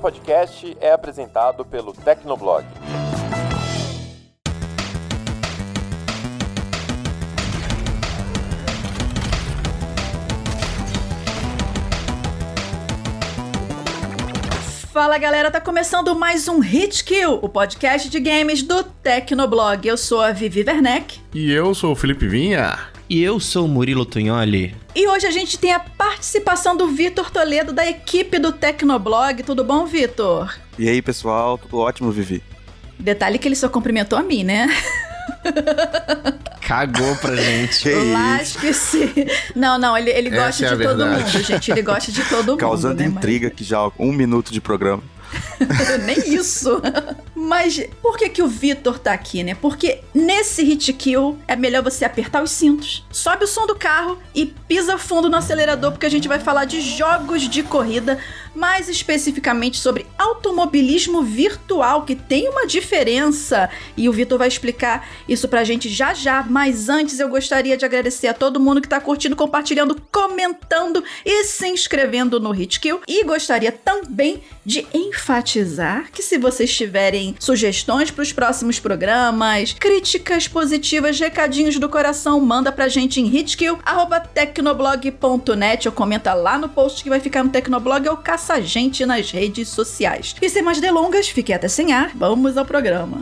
podcast é apresentado pelo Tecnoblog. Fala galera, tá começando mais um Hit Kill, o podcast de games do Tecnoblog. Eu sou a Vivi Werneck. E eu sou o Felipe Vinha. E eu sou o Murilo Tunholi. E hoje a gente tem a participação do Vitor Toledo, da equipe do Tecnoblog. Tudo bom, Vitor? E aí, pessoal, tudo ótimo, Vivi? Detalhe que ele só cumprimentou a mim, né? Cagou pra gente. Que Lasque-se. Não, não, ele, ele gosta Essa é de todo verdade. mundo, gente. Ele gosta de todo mundo. Causando né, mas- intriga aqui já há um minuto de programa. Nem isso. Mas por que que o Vitor tá aqui, né? Porque nesse hit kill é melhor você apertar os cintos, sobe o som do carro e pisa fundo no acelerador, porque a gente vai falar de jogos de corrida, mais especificamente sobre automobilismo virtual, que tem uma diferença. E o Vitor vai explicar isso pra gente já já. Mas antes eu gostaria de agradecer a todo mundo que tá curtindo, compartilhando, comentando e se inscrevendo no Hit Kill. E gostaria também de enfatizar que se vocês tiverem sugestões para os próximos programas, críticas positivas, recadinhos do coração, manda pra gente em hitkill@tecnoblog.net ou comenta lá no post que vai ficar no Tecnoblog ou caça a gente nas redes sociais. E sem mais delongas, fique até sem ar, vamos ao programa.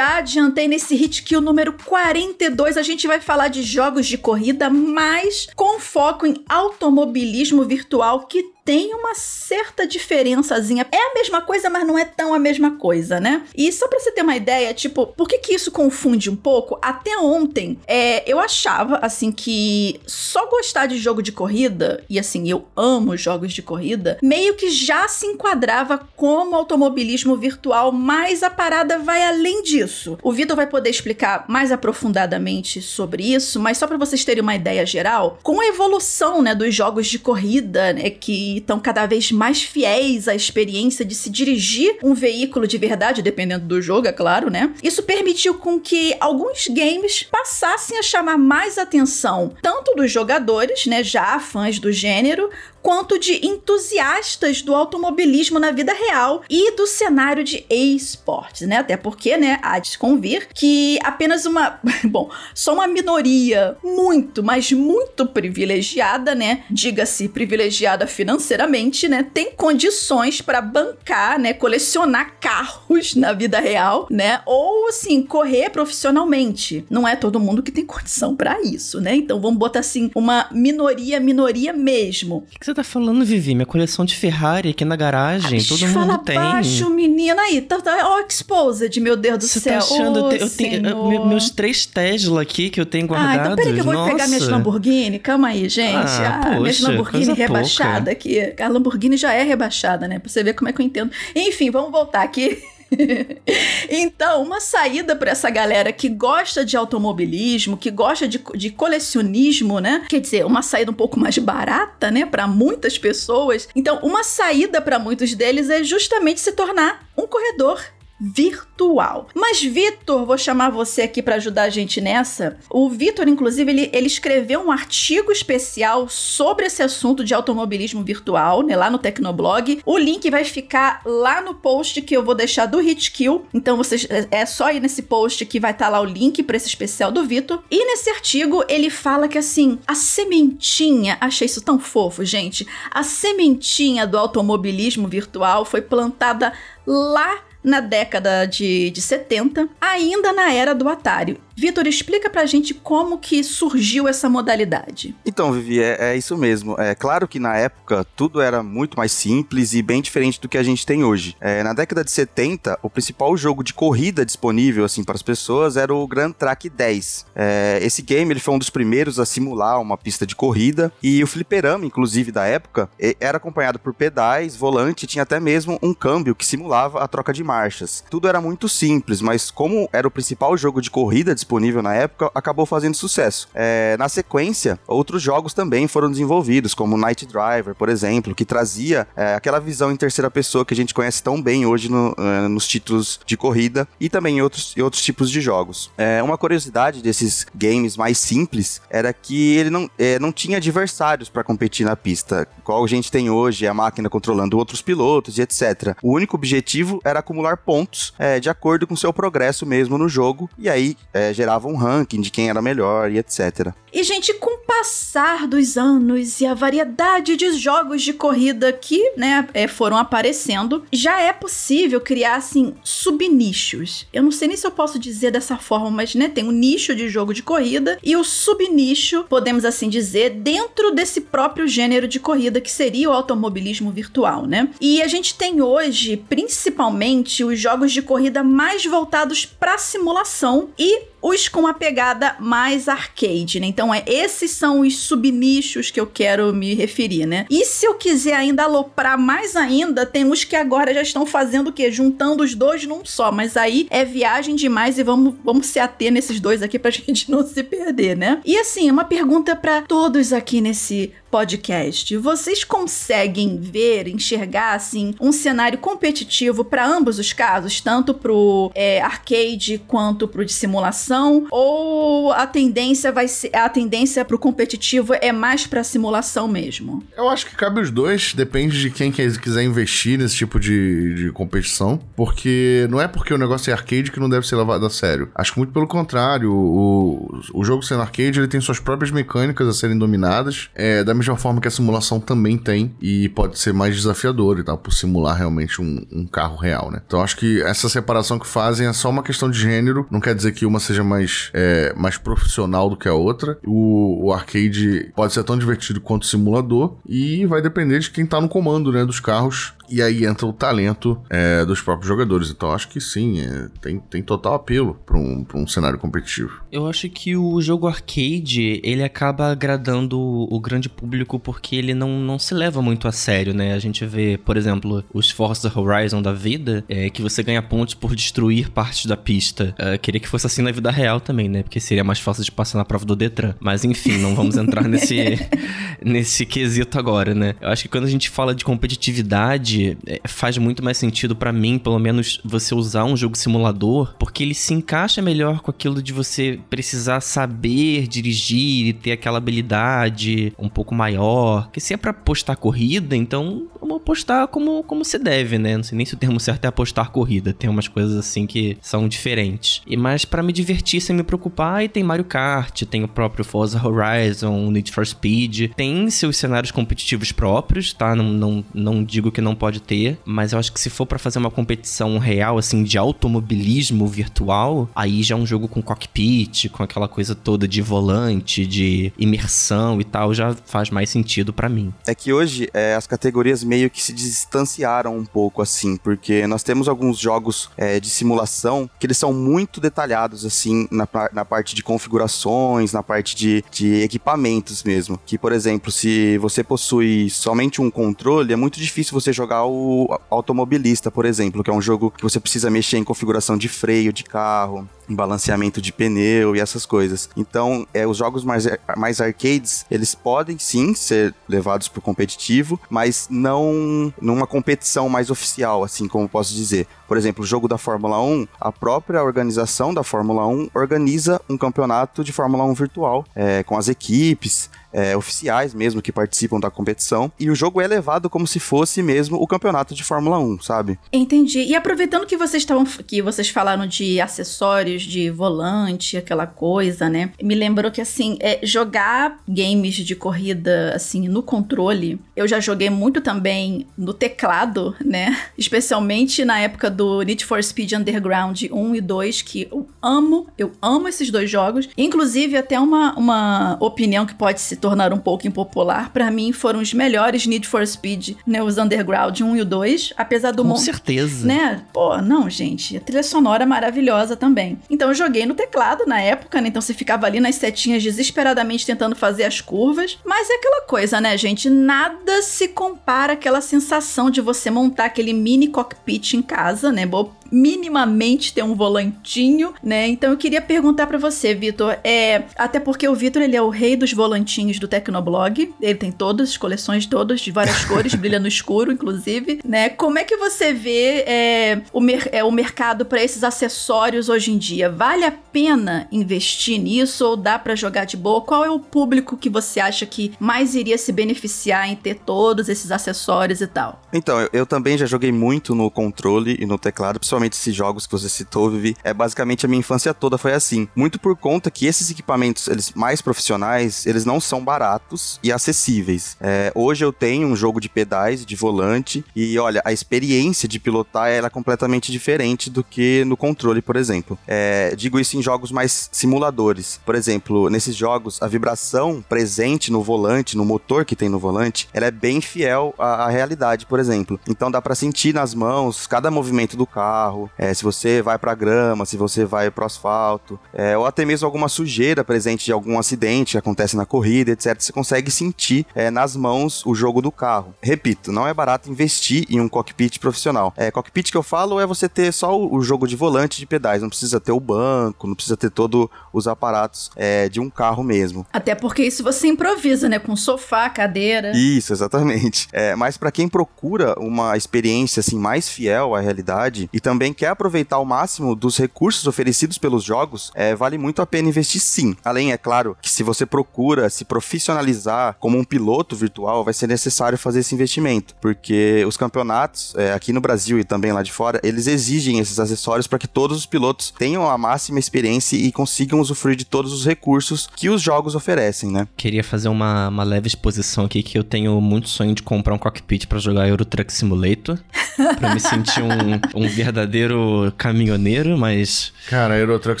Já adiantei nesse Hit Kill número 42, a gente vai falar de jogos de corrida, mas com foco em automobilismo virtual que tem uma certa diferençazinha. É a mesma coisa, mas não é tão a mesma coisa, né? E só pra você ter uma ideia, tipo, por que que isso confunde um pouco? Até ontem, é, eu achava, assim, que só gostar de jogo de corrida, e assim, eu amo jogos de corrida, meio que já se enquadrava como automobilismo virtual, mas a parada vai além disso. O Vitor vai poder explicar mais aprofundadamente sobre isso, mas só pra vocês terem uma ideia geral, com a evolução, né, dos jogos de corrida, né, que estão cada vez mais fiéis à experiência de se dirigir um veículo de verdade, dependendo do jogo, é claro, né? Isso permitiu com que alguns games passassem a chamar mais atenção, tanto dos jogadores, né, já fãs do gênero, quanto de entusiastas do automobilismo na vida real e do cenário de esportes, né? Até porque, né, há de convir que apenas uma, bom, só uma minoria muito, mas muito privilegiada, né? Diga-se privilegiada financeiramente, né, tem condições para bancar, né, colecionar carros na vida real, né? Ou assim, correr profissionalmente. Não é todo mundo que tem condição para isso, né? Então vamos botar assim, uma minoria, minoria mesmo. O que você tá falando, Vivi? Minha coleção de Ferrari aqui na garagem, Ixi, todo fala mundo tem. baixo, menina aí. Tá, tá, ó, exposed, meu Deus do Você céu. tá achando? Ô, eu, te- eu tenho meus três Tesla aqui que eu tenho Ah, guardados. então peraí que eu vou pegar minhas Nossa. Lamborghini. Calma aí, gente. Ah, Ah, minhas poxa, Lamborghini coisa rebaixada pouca. aqui. A Lamborghini já é rebaixada, né? Pra você ver como é que eu entendo. Enfim, vamos voltar aqui. então, uma saída para essa galera que gosta de automobilismo, que gosta de, de colecionismo, né? Quer dizer, uma saída um pouco mais barata, né, para muitas pessoas. Então, uma saída para muitos deles é justamente se tornar um corredor virtual. Mas Vitor, vou chamar você aqui para ajudar a gente nessa. O Vitor, inclusive, ele, ele escreveu um artigo especial sobre esse assunto de automobilismo virtual, né, lá no Tecnoblog. O link vai ficar lá no post que eu vou deixar do Hitkill. Então vocês é é só ir nesse post que vai estar lá o link para esse especial do Vitor. E nesse artigo ele fala que assim, a sementinha, achei isso tão fofo, gente. A sementinha do automobilismo virtual foi plantada lá na década de, de 70, ainda na era do Atari. Vitor, explica pra gente como que surgiu essa modalidade. Então, Vivi, é, é isso mesmo. É claro que na época tudo era muito mais simples e bem diferente do que a gente tem hoje. É, na década de 70, o principal jogo de corrida disponível assim para as pessoas era o Grand Track 10. É, esse game ele foi um dos primeiros a simular uma pista de corrida e o fliperama, inclusive da época, era acompanhado por pedais, volante, tinha até mesmo um câmbio que simulava a troca de marchas. Tudo era muito simples, mas como era o principal jogo de corrida disponível na época, acabou fazendo sucesso. É, na sequência, outros jogos também foram desenvolvidos, como Night Driver, por exemplo, que trazia é, aquela visão em terceira pessoa que a gente conhece tão bem hoje no, é, nos títulos de corrida e também em outros, em outros tipos de jogos. É, uma curiosidade desses games mais simples era que ele não, é, não tinha adversários para competir na pista, qual a gente tem hoje, a máquina controlando outros pilotos e etc. O único objetivo era acumular pontos de acordo com seu progresso mesmo no jogo, e aí gerava um ranking de quem era melhor e etc. E, gente, com o passar dos anos e a variedade de jogos de corrida que, né, é, foram aparecendo, já é possível criar, assim, subnichos. Eu não sei nem se eu posso dizer dessa forma, mas, né, tem um nicho de jogo de corrida e o subnicho, podemos assim dizer, dentro desse próprio gênero de corrida que seria o automobilismo virtual, né? E a gente tem hoje, principalmente, os jogos de corrida mais voltados para simulação e os com a pegada mais arcade, né? Então, é, esses são os subnichos que eu quero me referir, né? E se eu quiser ainda aloprar mais ainda, tem os que agora já estão fazendo o quê? Juntando os dois num só. Mas aí é viagem demais e vamos, vamos se ater nesses dois aqui pra gente não se perder, né? E assim, uma pergunta para todos aqui nesse podcast. Vocês conseguem ver, enxergar assim um cenário competitivo para ambos os casos, tanto pro é, arcade quanto pro de simulação? Ou a tendência vai ser a tendência pro competitivo é mais para simulação mesmo? Eu acho que cabe os dois, depende de quem quiser investir nesse tipo de, de competição, porque não é porque o negócio é arcade que não deve ser levado a sério. Acho que muito pelo contrário, o, o jogo sendo arcade ele tem suas próprias mecânicas a serem dominadas, é, da mesma forma que a simulação também tem e pode ser mais desafiador e tal, por simular realmente um, um carro real, né? Então acho que essa separação que fazem é só uma questão de gênero, não quer dizer que uma seja mais, é, mais profissional do que a outra. O, o arcade pode ser tão divertido quanto o simulador e vai depender de quem tá no comando, né, dos carros e aí entra o talento é, dos próprios jogadores. Então acho que sim, é, tem, tem total apelo para um, um cenário competitivo. Eu acho que o jogo arcade ele acaba agradando o grande público porque ele não, não se leva muito a sério, né? A gente vê, por exemplo, os Forza Horizon da vida, é, que você ganha pontos por destruir partes da pista. É, queria que fosse assim na vida real também, né? Porque seria mais fácil de passar na prova do Detran. Mas enfim, não vamos entrar nesse, nesse quesito agora, né? Eu acho que quando a gente fala de competitividade, é, faz muito mais sentido para mim, pelo menos, você usar um jogo simulador, porque ele se encaixa melhor com aquilo de você precisar saber dirigir e ter aquela habilidade um pouco maior. Que se é pra postar corrida, então vamos apostar como, como se deve, né? Não sei nem se o termo certo é apostar corrida. Tem umas coisas assim que são diferentes. E mas para me divertir sem me preocupar, aí tem Mario Kart, tem o próprio Forza Horizon, Need for Speed, tem seus cenários competitivos próprios, tá? Não, não, não digo que não pode ter, mas eu acho que se for para fazer uma competição real, assim, de automobilismo virtual, aí já é um jogo com cockpit, com aquela coisa toda de volante, de imersão e tal, já faz mais sentido para mim. É que hoje é, as categorias meio que se distanciaram um pouco, assim, porque nós temos alguns jogos é, de simulação que eles são muito detalhados, assim, na, na parte de configurações, na parte de, de equipamentos mesmo. Que, por exemplo, se você possui somente um controle, é muito difícil você jogar jogar o Automobilista, por exemplo, que é um jogo que você precisa mexer em configuração de freio de carro, balanceamento de pneu e essas coisas. Então, é, os jogos mais, mais arcades, eles podem sim ser levados para competitivo, mas não numa competição mais oficial, assim como posso dizer. Por exemplo, o jogo da Fórmula 1, a própria organização da Fórmula 1 organiza um campeonato de Fórmula 1 virtual, é, com as equipes, é, oficiais mesmo que participam da competição. E o jogo é levado como se fosse mesmo o campeonato de Fórmula 1, sabe? Entendi. E aproveitando que vocês estavam que vocês falaram de acessórios, de volante, aquela coisa, né? Me lembrou que assim, é, jogar games de corrida assim no controle, eu já joguei muito também no teclado, né? Especialmente na época do Need for Speed Underground 1 e 2, que eu amo, eu amo esses dois jogos. Inclusive, até uma, uma opinião que pode se tornar um pouco impopular, para mim foram os melhores Need for Speed, né, os Underground 1 e o 2, apesar do... Com certeza. Né? Pô, não, gente, a trilha sonora é maravilhosa também. Então eu joguei no teclado na época, né, então você ficava ali nas setinhas desesperadamente tentando fazer as curvas, mas é aquela coisa, né, gente, nada se compara àquela sensação de você montar aquele mini cockpit em casa, né, minimamente ter um volantinho, né? Então eu queria perguntar para você, Vitor, é, até porque o Vitor ele é o rei dos volantinhos do Tecnoblog, ele tem todas as coleções todas de várias cores, brilha no escuro, inclusive, né? Como é que você vê é, o, mer é, o mercado para esses acessórios hoje em dia? Vale a pena investir nisso ou dá para jogar de boa? Qual é o público que você acha que mais iria se beneficiar em ter todos esses acessórios e tal? Então, eu, eu também já joguei muito no controle e no teclado, principalmente esses jogos que você citou, Vivi. É basicamente a minha infância toda foi assim. Muito por conta que esses equipamentos, eles mais profissionais, eles não são baratos e acessíveis. É, hoje eu tenho um jogo de pedais, de volante, e olha, a experiência de pilotar ela é completamente diferente do que no controle, por exemplo. É, digo isso em jogos mais simuladores. Por exemplo, nesses jogos, a vibração presente no volante, no motor que tem no volante, ela é bem fiel à, à realidade, por exemplo. Então dá para sentir nas mãos cada movimento do carro, é, se você vai pra grama, se você vai pro asfalto, é, ou até mesmo alguma sujeira presente de algum acidente que acontece na corrida, etc. Você consegue sentir é, nas mãos o jogo do carro. Repito, não é barato investir em um cockpit profissional. É, cockpit que eu falo é você ter só o, o jogo de volante de pedais, não precisa ter o banco, não precisa ter todos os aparatos é, de um carro mesmo. Até porque isso você improvisa, né? Com sofá, cadeira. Isso, exatamente. É, mas para quem procura uma experiência assim mais fiel à realidade e também quer aproveitar o máximo dos recursos oferecidos pelos jogos, é, vale muito a pena investir sim. Além, é claro, que se você procura se profissionalizar como um piloto virtual, vai ser necessário fazer esse investimento, porque os campeonatos é, aqui no Brasil e também lá de fora, eles exigem esses acessórios para que todos os pilotos tenham a máxima experiência e consigam usufruir de todos os recursos que os jogos oferecem, né? Queria fazer uma, uma leve exposição aqui que eu tenho muito sonho de comprar um cockpit para jogar Euro Truck Simulator, para me sentir um, um verdadeiro caminhoneiro, mas Cara, a Euro Truck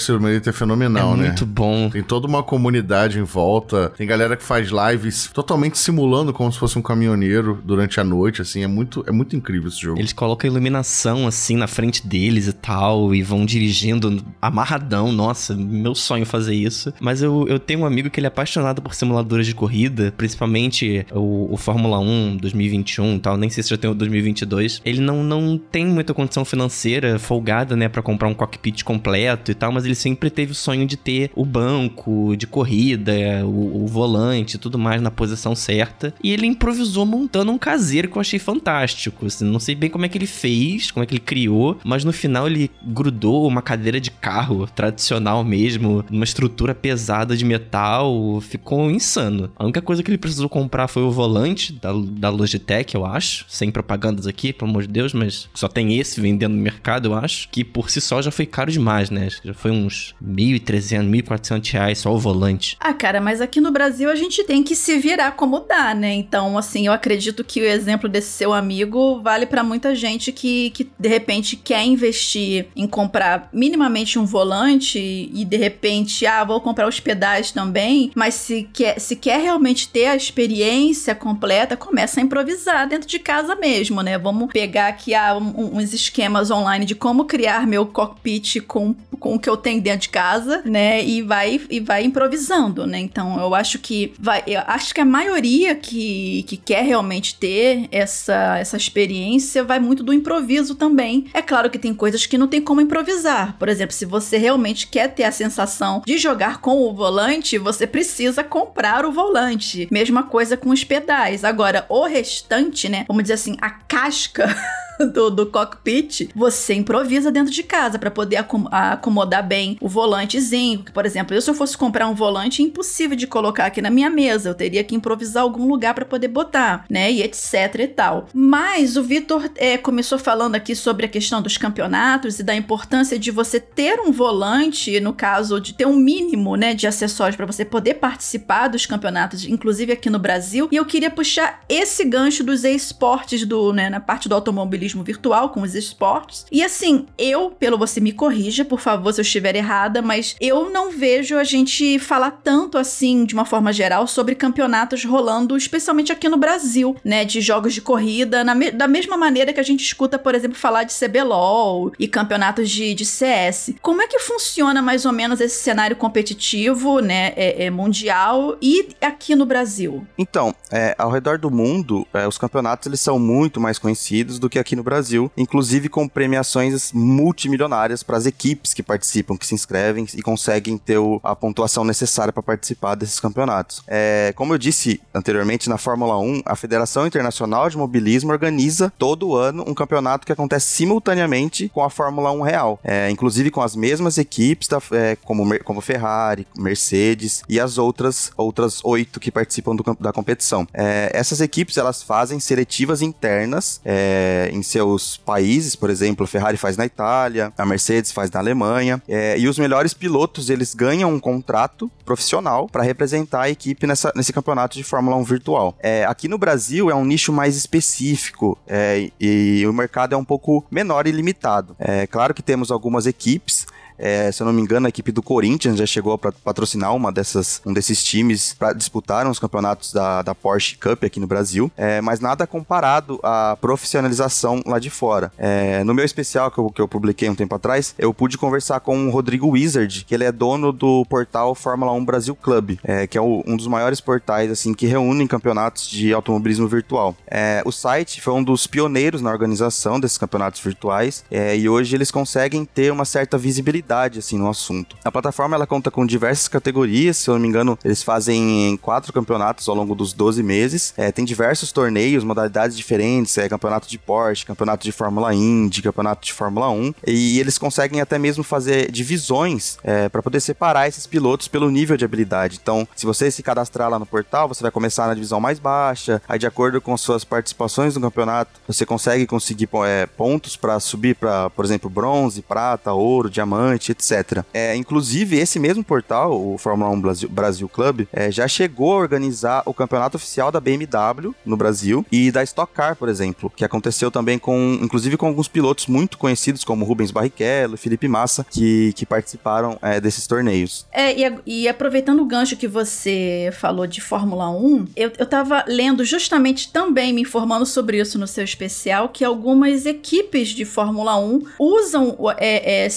Simulator é fenomenal, é né? muito bom. Tem toda uma comunidade em volta. Tem galera que faz lives totalmente simulando como se fosse um caminhoneiro durante a noite, assim. É muito, é muito incrível esse jogo. Eles colocam a iluminação assim na frente deles e tal, e vão dirigindo amarradão. Nossa, meu sonho fazer isso. Mas eu, eu tenho um amigo que ele é apaixonado por simuladores de corrida, principalmente o, o Fórmula 1 2021 e tal. Nem sei se já tem o 2022. Ele não, não tem muita condição financeira folgada, né, para comprar um cockpit completo e tal, mas ele sempre teve o sonho de ter o banco de corrida, o, o volante tudo mais na posição certa. E ele improvisou montando um caseiro que eu achei fantástico. Assim, não sei bem como é que ele fez, como é que ele criou, mas no final ele grudou uma cadeira de carro tradicional mesmo, numa estrutura pesada de metal, ficou insano. A única coisa que ele precisou comprar foi o volante da, da Logitech, eu acho, sem propagandas aqui, pelo amor de Deus, mas só tem esse vendendo no mercado, eu acho, que por si só já foi caro demais, né? Já foi uns 1.300, 1.400 reais só o volante. Ah, cara, mas aqui no Brasil a gente tem que se virar como dá, né? Então, assim, eu acredito que o exemplo desse seu amigo vale pra muita gente que, que de repente quer investir em comprar minimamente um volante e de repente, ah, vou comprar os pedais também, mas se quer, se quer realmente ter a experiência completa, começa a improvisar dentro de casa mesmo, né? Vamos pegar aqui ah, um- uns esquemas online de como criar meu cockpit com, com o que eu tenho dentro de casa, né? E vai, e vai improvisando, né? Então eu acho que vai. Eu acho que a maioria que, que quer realmente ter essa, essa experiência vai muito do improviso também. É claro que tem coisas que não tem como improvisar. Por exemplo, se você realmente quer ter a sensação de jogar com o volante, você precisa comprar o volante. Mesma coisa com os pedais. Agora, o restante, né? Vamos dizer assim, a casca. Do, do cockpit, você improvisa dentro de casa para poder acom- acomodar bem o volantezinho. Por exemplo, eu se eu fosse comprar um volante, é impossível de colocar aqui na minha mesa. Eu teria que improvisar algum lugar para poder botar, né? E etc e tal. Mas o Vitor é, começou falando aqui sobre a questão dos campeonatos e da importância de você ter um volante, no caso de ter um mínimo, né, de acessórios para você poder participar dos campeonatos, inclusive aqui no Brasil. E eu queria puxar esse gancho dos esportes do, né, na parte do automobilismo virtual com os esportes. E assim, eu, pelo você me corrija, por favor, se eu estiver errada, mas eu não vejo a gente falar tanto assim, de uma forma geral, sobre campeonatos rolando, especialmente aqui no Brasil, né, de jogos de corrida, me- da mesma maneira que a gente escuta, por exemplo, falar de CBLOL e campeonatos de, de CS. Como é que funciona mais ou menos esse cenário competitivo, né, é, é mundial e aqui no Brasil? Então, é, ao redor do mundo, é, os campeonatos eles são muito mais conhecidos do que aqui aqui no Brasil, inclusive com premiações multimilionárias para as equipes que participam, que se inscrevem e conseguem ter o, a pontuação necessária para participar desses campeonatos. É, como eu disse anteriormente, na Fórmula 1, a Federação Internacional de Mobilismo organiza todo ano um campeonato que acontece simultaneamente com a Fórmula 1 real, é, inclusive com as mesmas equipes, da, é, como, como Ferrari, Mercedes e as outras outras oito que participam do, da competição. É, essas equipes elas fazem seletivas internas é, em seus países, por exemplo, a Ferrari faz na Itália, a Mercedes faz na Alemanha, é, e os melhores pilotos eles ganham um contrato profissional para representar a equipe nessa, nesse campeonato de Fórmula 1 virtual. É, aqui no Brasil é um nicho mais específico é, e o mercado é um pouco menor e limitado. É claro que temos algumas equipes é, se eu não me engano, a equipe do Corinthians já chegou para patrocinar uma dessas, um desses times para disputar os campeonatos da, da Porsche Cup aqui no Brasil, é, mas nada comparado à profissionalização lá de fora. É, no meu especial que eu, que eu publiquei um tempo atrás, eu pude conversar com o Rodrigo Wizard, que ele é dono do portal Fórmula 1 Brasil Club, é, que é o, um dos maiores portais assim que reúnem campeonatos de automobilismo virtual. É, o site foi um dos pioneiros na organização desses campeonatos virtuais é, e hoje eles conseguem ter uma certa visibilidade assim no assunto. A plataforma ela conta com diversas categorias, se eu não me engano, eles fazem quatro campeonatos ao longo dos 12 meses. É, tem diversos torneios, modalidades diferentes, é campeonato de Porsche, campeonato de Fórmula Indy, campeonato de Fórmula 1, e eles conseguem até mesmo fazer divisões é, para poder separar esses pilotos pelo nível de habilidade. Então, se você se cadastrar lá no portal, você vai começar na divisão mais baixa, aí de acordo com suas participações no campeonato, você consegue conseguir é, pontos para subir para, por exemplo, bronze, prata, ouro, diamante, etc. É, inclusive, esse mesmo portal, o Fórmula 1 Brasil, Brasil Club, é, já chegou a organizar o campeonato oficial da BMW no Brasil e da Stock Car, por exemplo, que aconteceu também com, inclusive com alguns pilotos muito conhecidos, como Rubens Barrichello, Felipe Massa, que, que participaram é, desses torneios. É, e, e, aproveitando o gancho que você falou de Fórmula 1, eu, eu tava lendo justamente também, me informando sobre isso no seu especial, que algumas equipes de Fórmula 1 usam é, é,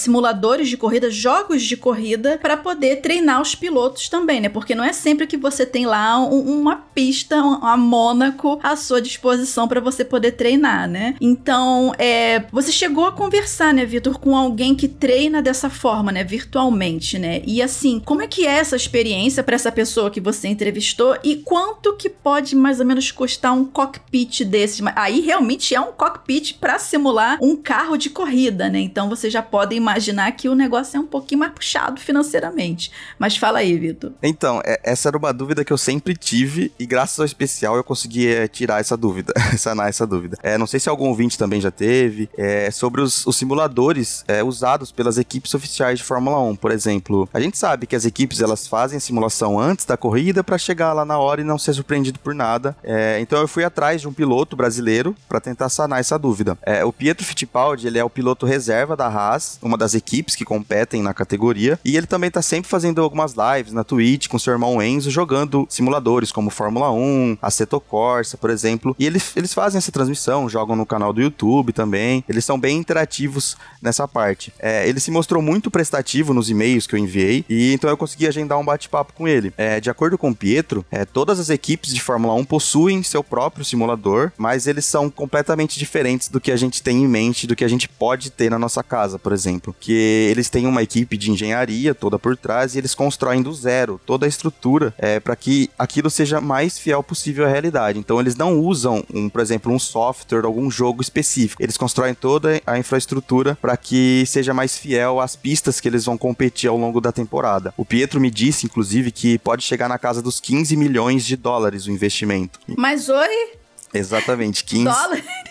simuladores de corrida, jogos de corrida, para poder treinar os pilotos também, né? Porque não é sempre que você tem lá um, uma pista, uma Mônaco à sua disposição para você poder treinar, né? Então, é, você chegou a conversar, né, Vitor, com alguém que treina dessa forma, né, virtualmente, né? E assim, como é que é essa experiência para essa pessoa que você entrevistou e quanto que pode mais ou menos custar um cockpit desses? Aí realmente é um cockpit para simular um carro de corrida, né? Então você já pode imaginar que o negócio é um pouquinho mais puxado financeiramente. Mas fala aí, Vitor. Então, é, essa era uma dúvida que eu sempre tive e graças ao especial eu consegui é, tirar essa dúvida, sanar essa dúvida. É, não sei se algum ouvinte também já teve, é, sobre os, os simuladores é, usados pelas equipes oficiais de Fórmula 1, por exemplo. A gente sabe que as equipes elas fazem a simulação antes da corrida para chegar lá na hora e não ser surpreendido por nada. É, então eu fui atrás de um piloto brasileiro para tentar sanar essa dúvida. É, o Pietro Fittipaldi, ele é o piloto reserva da Haas, uma das equipes que competem na categoria. E ele também tá sempre fazendo algumas lives na Twitch com seu irmão Enzo, jogando simuladores como Fórmula 1, Assetto Corsa, por exemplo. E eles, eles fazem essa transmissão, jogam no canal do YouTube também. Eles são bem interativos nessa parte. É, ele se mostrou muito prestativo nos e-mails que eu enviei, e então eu consegui agendar um bate-papo com ele. É, de acordo com o Pietro, é, todas as equipes de Fórmula 1 possuem seu próprio simulador, mas eles são completamente diferentes do que a gente tem em mente, do que a gente pode ter na nossa casa, por exemplo. Que eles têm uma equipe de engenharia toda por trás e eles constroem do zero toda a estrutura é, para que aquilo seja mais fiel possível à realidade. Então eles não usam, um, por exemplo, um software, algum jogo específico. Eles constroem toda a infraestrutura para que seja mais fiel às pistas que eles vão competir ao longo da temporada. O Pietro me disse, inclusive, que pode chegar na casa dos 15 milhões de dólares o investimento. Mas oi, Exatamente, 15,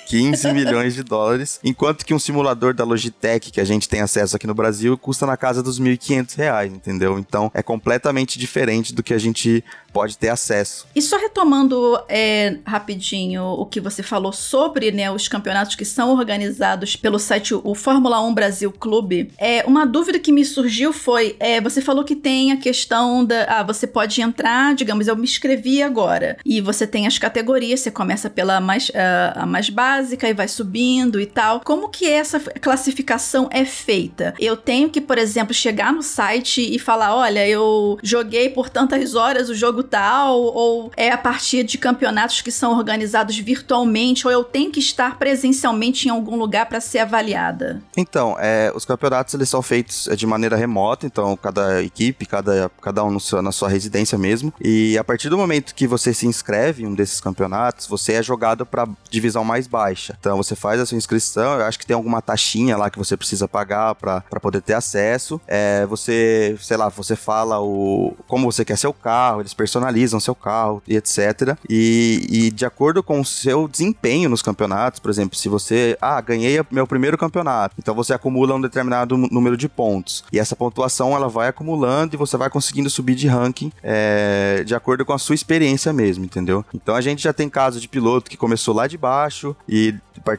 15 milhões de dólares. Enquanto que um simulador da Logitech que a gente tem acesso aqui no Brasil custa na casa dos 1.500 reais, entendeu? Então é completamente diferente do que a gente pode ter acesso. E só retomando é, rapidinho o que você falou sobre né, os campeonatos que são organizados pelo site o Fórmula 1 Brasil Clube, é, uma dúvida que me surgiu foi: é, você falou que tem a questão da. Ah, você pode entrar, digamos, eu me inscrevi agora. E você tem as categorias, você começa pela mais, uh, a mais básica e vai subindo e tal. Como que essa classificação é feita? Eu tenho que, por exemplo, chegar no site e falar, olha, eu joguei por tantas horas o jogo tal, ou é a partir de campeonatos que são organizados virtualmente, ou eu tenho que estar presencialmente em algum lugar para ser avaliada? Então, é, os campeonatos eles são feitos é, de maneira remota, então cada equipe, cada, cada um seu, na sua residência mesmo, e a partir do momento que você se inscreve em um desses campeonatos, você é jogado para divisão mais baixa. Então você faz a sua inscrição, eu acho que tem alguma taxinha lá que você precisa pagar para poder ter acesso. É, você, sei lá, você fala o como você quer seu carro, eles personalizam seu carro e etc. E, e de acordo com o seu desempenho nos campeonatos, por exemplo, se você, ah, ganhei meu primeiro campeonato, então você acumula um determinado número de pontos. E essa pontuação ela vai acumulando e você vai conseguindo subir de ranking é, de acordo com a sua experiência mesmo, entendeu? Então a gente já tem casos de piloto que começou lá de baixo e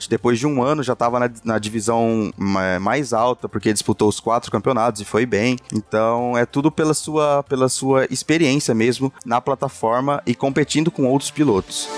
depois de um ano já estava na, na, divisão mais alta porque disputou os quatro campeonatos e foi bem. Então é tudo pela sua, pela sua experiência mesmo na plataforma e competindo com outros pilotos.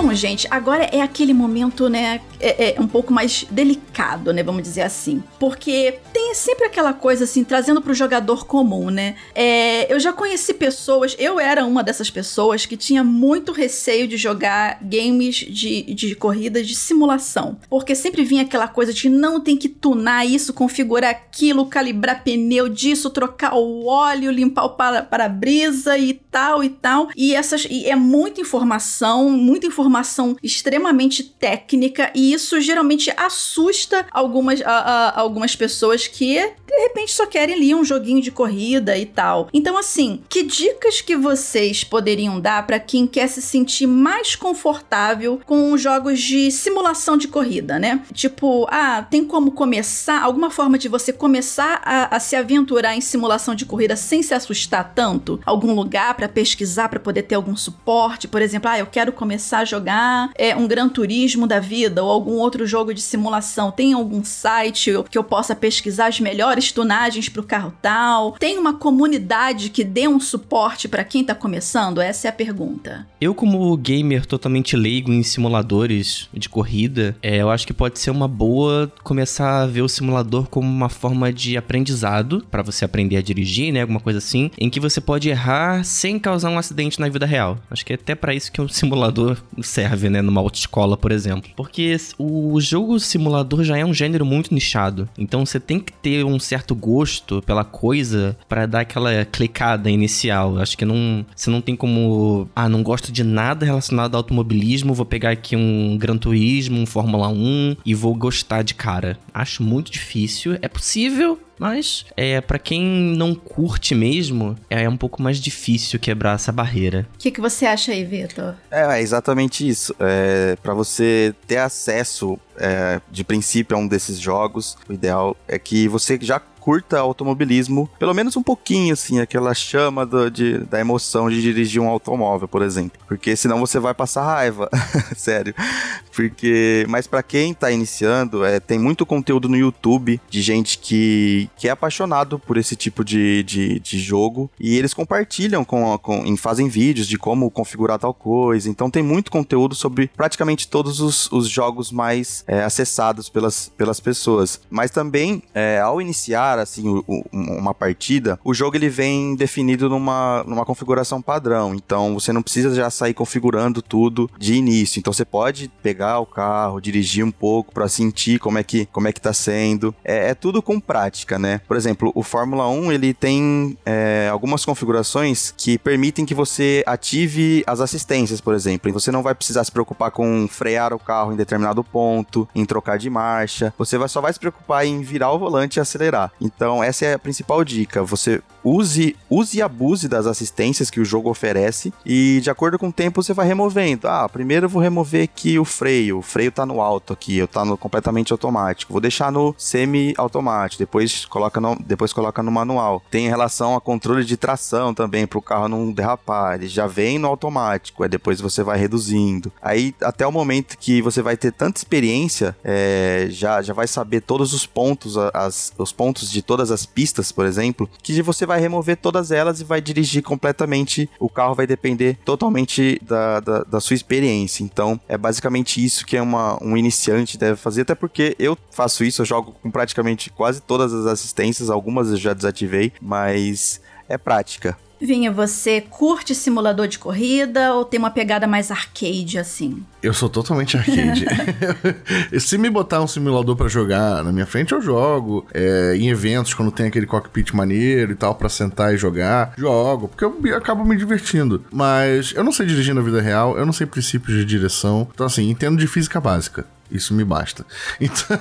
Bom, gente, agora é aquele momento, né, é, é, um pouco mais delicado, né, vamos dizer assim. Porque tem sempre aquela coisa, assim, trazendo pro jogador comum, né. É, eu já conheci pessoas, eu era uma dessas pessoas que tinha muito receio de jogar games de, de corrida de simulação. Porque sempre vinha aquela coisa de não tem que tunar isso, configurar aquilo, calibrar pneu disso, trocar o óleo, limpar o para-brisa para e tal e tal. E essas e é muita informação, muita informação extremamente técnica e isso geralmente assusta algumas, a, a, algumas pessoas que de repente só querem ali um joguinho de corrida e tal. Então, assim, que dicas que vocês poderiam dar para quem quer se sentir mais confortável com jogos de simulação de corrida, né? Tipo, ah, tem como começar, alguma forma de você começar a, a se aventurar em simulação de corrida sem se assustar tanto? Algum lugar para pesquisar, para poder ter algum suporte? Por exemplo, ah, eu quero começar a jogar é, um Gran Turismo da vida ou algum outro jogo de simulação. Tem algum site que eu possa pesquisar as melhores tunagens para o carro tal? Tem uma comunidade que dê um suporte para quem está começando? Essa é a pergunta. Eu, como gamer totalmente leigo em simuladores de corrida, é, eu acho que pode ser uma boa começar a ver o simulador como uma forma de aprendizado para você aprender a dirigir, né? Alguma coisa assim, em que você pode errar sem causar um acidente na vida real. Acho que é até para isso que o simulador serve, né? Numa autoescola, por exemplo. Porque o jogo simulador já é um gênero muito nichado. Então você tem que ter um certo gosto pela coisa para dar aquela clicada inicial. Acho que não, você não tem como, ah, não gosto de nada relacionado ao automobilismo, vou pegar aqui um Gran Turismo, um Fórmula 1 e vou gostar de cara. Acho muito difícil. É possível, mas é para quem não curte mesmo, é um pouco mais difícil quebrar essa barreira. O que, que você acha aí, Vitor? É, é exatamente isso. É, para você ter acesso é, de princípio a um desses jogos, o ideal é que você já curta automobilismo, pelo menos um pouquinho, assim, aquela chama do, de, da emoção de dirigir um automóvel, por exemplo. Porque senão você vai passar raiva, sério. Porque, mas para quem tá iniciando, é, tem muito conteúdo no YouTube de gente que, que é apaixonado por esse tipo de, de, de jogo e eles compartilham com, com, fazem vídeos de como configurar tal coisa. Então tem muito conteúdo sobre praticamente todos os, os jogos mais é, acessados pelas, pelas pessoas. Mas também, é, ao iniciar assim o, o, uma partida, o jogo ele vem definido numa, numa configuração padrão. Então você não precisa já sair configurando tudo de início. Então você pode pegar o carro, dirigir um pouco para sentir como é que como é que tá sendo. É, é, tudo com prática, né? Por exemplo, o Fórmula 1 ele tem é, algumas configurações que permitem que você ative as assistências, por exemplo. Você não vai precisar se preocupar com frear o carro em determinado ponto em trocar de marcha. Você vai, só vai se preocupar em virar o volante e acelerar. Então, essa é a principal dica. Você use, use e abuse das assistências que o jogo oferece e de acordo com o tempo você vai removendo. Ah, primeiro eu vou remover aqui o freio. O freio tá no alto aqui, eu tá no completamente automático. Vou deixar no semi-automático, depois coloca no, depois coloca no manual. Tem relação a controle de tração também para o carro não derrapar. Ele já vem no automático, aí depois você vai reduzindo. Aí até o momento que você vai ter tanta experiência é, já, já vai saber todos os pontos, as, os pontos de todas as pistas, por exemplo, que você vai remover todas elas e vai dirigir completamente. O carro vai depender totalmente da, da, da sua experiência. Então, é basicamente isso que é uma, um iniciante deve fazer, até porque eu faço isso, eu jogo com praticamente quase todas as assistências, algumas eu já desativei, mas é prática. Vinha, você curte simulador de corrida ou tem uma pegada mais arcade assim? Eu sou totalmente arcade. Se me botar um simulador para jogar na minha frente, eu jogo. É, em eventos, quando tem aquele cockpit maneiro e tal, para sentar e jogar, jogo, porque eu, eu acabo me divertindo. Mas eu não sei dirigir na vida real, eu não sei princípios de direção. Então, assim, entendo de física básica. Isso me basta. Então,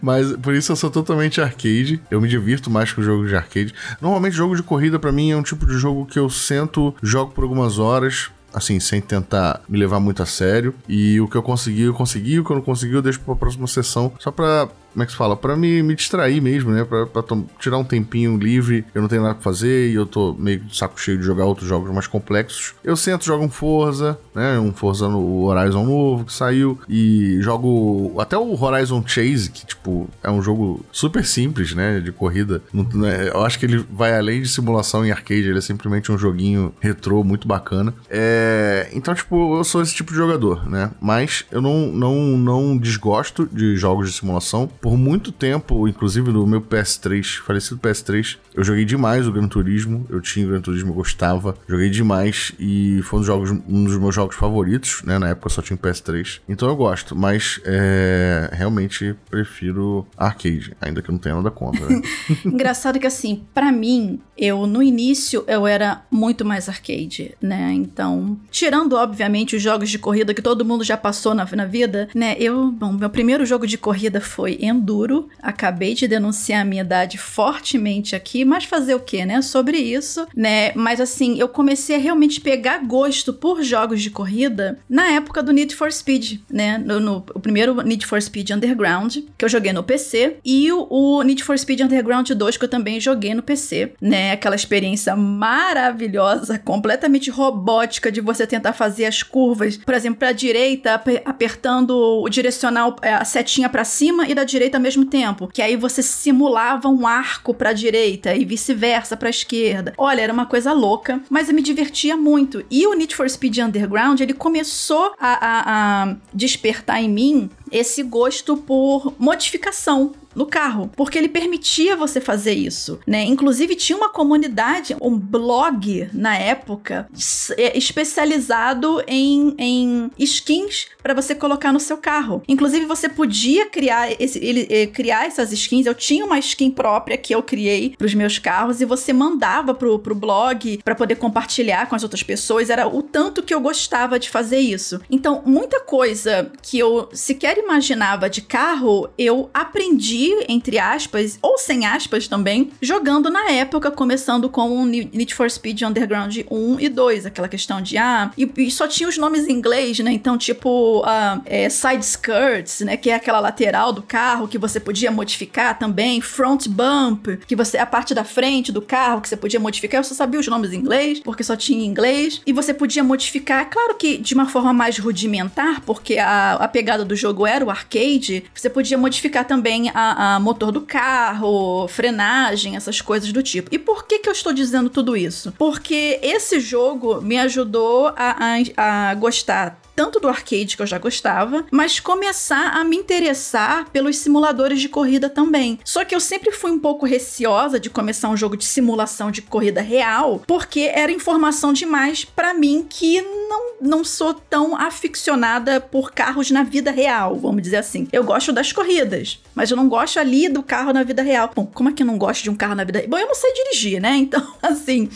mas por isso eu sou totalmente arcade. Eu me divirto mais com jogos de arcade. Normalmente, jogo de corrida para mim é um tipo de jogo que eu sento, jogo por algumas horas, assim, sem tentar me levar muito a sério. E o que eu consegui, eu consegui. O que eu não consegui, eu deixo pra próxima sessão. Só pra como é que se fala? Pra me, me distrair mesmo, né? Pra, pra tirar um tempinho livre, eu não tenho nada pra fazer e eu tô meio de saco cheio de jogar outros jogos mais complexos. Eu sento, jogo um Forza, né? Um Forza no Horizon novo que saiu e jogo até o Horizon Chase, que, tipo, é um jogo super simples, né? De corrida. É, eu acho que ele vai além de simulação em arcade, ele é simplesmente um joguinho retrô muito bacana. É... Então, tipo, eu sou esse tipo de jogador, né? Mas eu não, não, não desgosto de jogos de simulação por muito tempo, inclusive no meu PS3, falecido PS3, eu joguei demais o Gran Turismo. Eu tinha o Gran Turismo, eu gostava. Joguei demais e foi um dos, jogos, um dos meus jogos favoritos, né? Na época eu só tinha o PS3. Então eu gosto, mas é, realmente prefiro arcade, ainda que eu não tenha nada contra. Né? Engraçado que assim, para mim, eu no início eu era muito mais arcade, né? Então, tirando obviamente os jogos de corrida que todo mundo já passou na, na vida, né? Eu, bom, meu primeiro jogo de corrida foi Enduro. Acabei de denunciar a minha idade fortemente aqui, mas fazer o que, né? Sobre isso, né? Mas assim, eu comecei a realmente pegar gosto por jogos de corrida na época do Need for Speed, né? No, no o primeiro Need for Speed Underground, que eu joguei no PC, e o, o Need for Speed Underground 2, que eu também joguei no PC, né? Aquela experiência maravilhosa, completamente robótica de você tentar fazer as curvas, por exemplo, pra direita, apertando o direcional, é, a setinha para cima e da direita ao mesmo tempo. Que aí você simulava um arco pra direita e vice-versa pra esquerda. Olha, era uma coisa louca, mas eu me divertia muito. E o Need for Speed Underground, ele começou a, a, a despertar em mim esse gosto por modificação no carro, porque ele permitia você fazer isso, né? Inclusive tinha uma comunidade, um blog na época é, especializado em, em skins para você colocar no seu carro. Inclusive você podia criar esse, ele, eh, criar essas skins. Eu tinha uma skin própria que eu criei para os meus carros e você mandava pro, pro blog para poder compartilhar com as outras pessoas. Era o tanto que eu gostava de fazer isso. Então muita coisa que eu sequer imaginava de carro eu aprendi entre aspas, ou sem aspas também, jogando na época, começando com o Need for Speed Underground 1 e 2, aquela questão de, ah, e, e só tinha os nomes em inglês, né? Então, tipo, é, side skirts, né? Que é aquela lateral do carro que você podia modificar também, front bump, que você, a parte da frente do carro que você podia modificar, eu só sabia os nomes em inglês, porque só tinha em inglês, e você podia modificar, claro que de uma forma mais rudimentar, porque a, a pegada do jogo era o arcade, você podia modificar também a, a, motor do carro, frenagem, essas coisas do tipo. E por que, que eu estou dizendo tudo isso? Porque esse jogo me ajudou a, a, a gostar tanto do arcade que eu já gostava, mas começar a me interessar pelos simuladores de corrida também. Só que eu sempre fui um pouco receosa de começar um jogo de simulação de corrida real, porque era informação demais para mim que não, não sou tão aficionada por carros na vida real, vamos dizer assim. Eu gosto das corridas, mas eu não gosto ali do carro na vida real. Bom, como é que eu não gosto de um carro na vida real? Bom, eu não sei dirigir, né? Então, assim,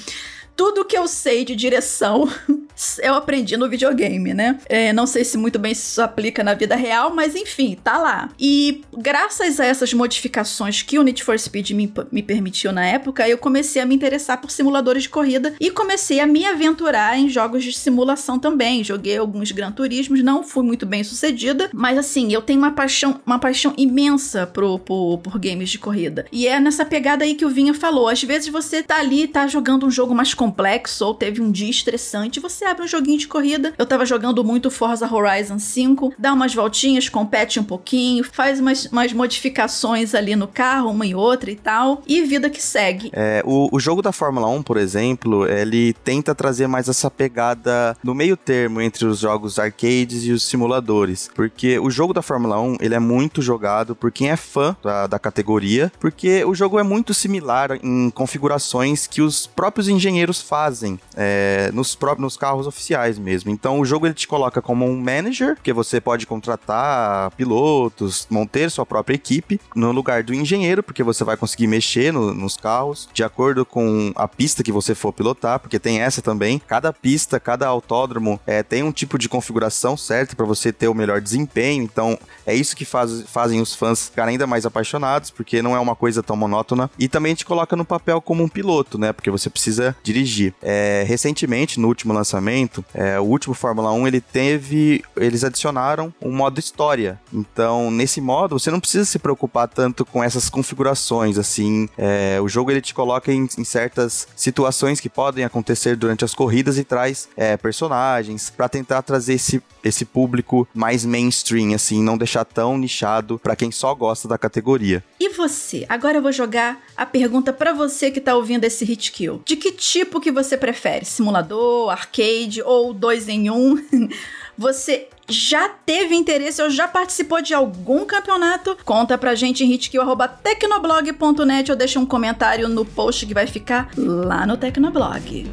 tudo que eu sei de direção eu aprendi no videogame, né? É, não sei se muito bem se isso aplica na vida real, mas enfim, tá lá. E graças a essas modificações que o Need for Speed me, me permitiu na época, eu comecei a me interessar por simuladores de corrida e comecei a me aventurar em jogos de simulação também. Joguei alguns Gran Turismos, não fui muito bem sucedida, mas assim, eu tenho uma paixão, uma paixão imensa pro, por, por games de corrida. E é nessa pegada aí que o Vinha falou. Às vezes você tá ali, tá jogando um jogo mais complexo ou teve um dia estressante, você abre um joguinho de corrida. Eu tava jogando muito Forza Horizon 5, dá umas voltinhas, compete um pouquinho, faz umas, umas modificações ali no carro, uma e outra e tal, e vida que segue. É, o, o jogo da Fórmula 1, por exemplo, ele tenta trazer mais essa pegada no meio termo entre os jogos arcades e os simuladores, porque o jogo da Fórmula 1, ele é muito jogado por quem é fã da, da categoria, porque o jogo é muito similar em configurações que os próprios engenheiros fazem é, nos, próprios, nos carros oficiais mesmo. Então o jogo ele te coloca como um manager, que você pode contratar pilotos, manter sua própria equipe, no lugar do engenheiro, porque você vai conseguir mexer no, nos carros de acordo com a pista que você for pilotar, porque tem essa também. Cada pista, cada autódromo é, tem um tipo de configuração certa para você ter o melhor desempenho. Então é isso que faz, fazem os fãs ficarem ainda mais apaixonados, porque não é uma coisa tão monótona. E também te coloca no papel como um piloto, né? Porque você precisa dirigir. É, recentemente, no último lançamento, é, o último Fórmula 1, ele teve. Eles adicionaram um modo história. Então, nesse modo, você não precisa se preocupar tanto com essas configurações, assim. É, o jogo ele te coloca em, em, certas situações que podem acontecer durante as corridas e traz é, personagens para tentar trazer esse, esse público mais mainstream, assim, não deixar tão nichado para quem só gosta da categoria. E você? Agora eu vou jogar a pergunta para você que tá ouvindo esse Hit Kill. De que tipo que você prefere? Simulador, arcade ou dois em um? Você já teve interesse ou já participou de algum campeonato? Conta pra gente em hitkill.tecnoblog.net ou deixa um comentário no post que vai ficar lá no Tecnoblog.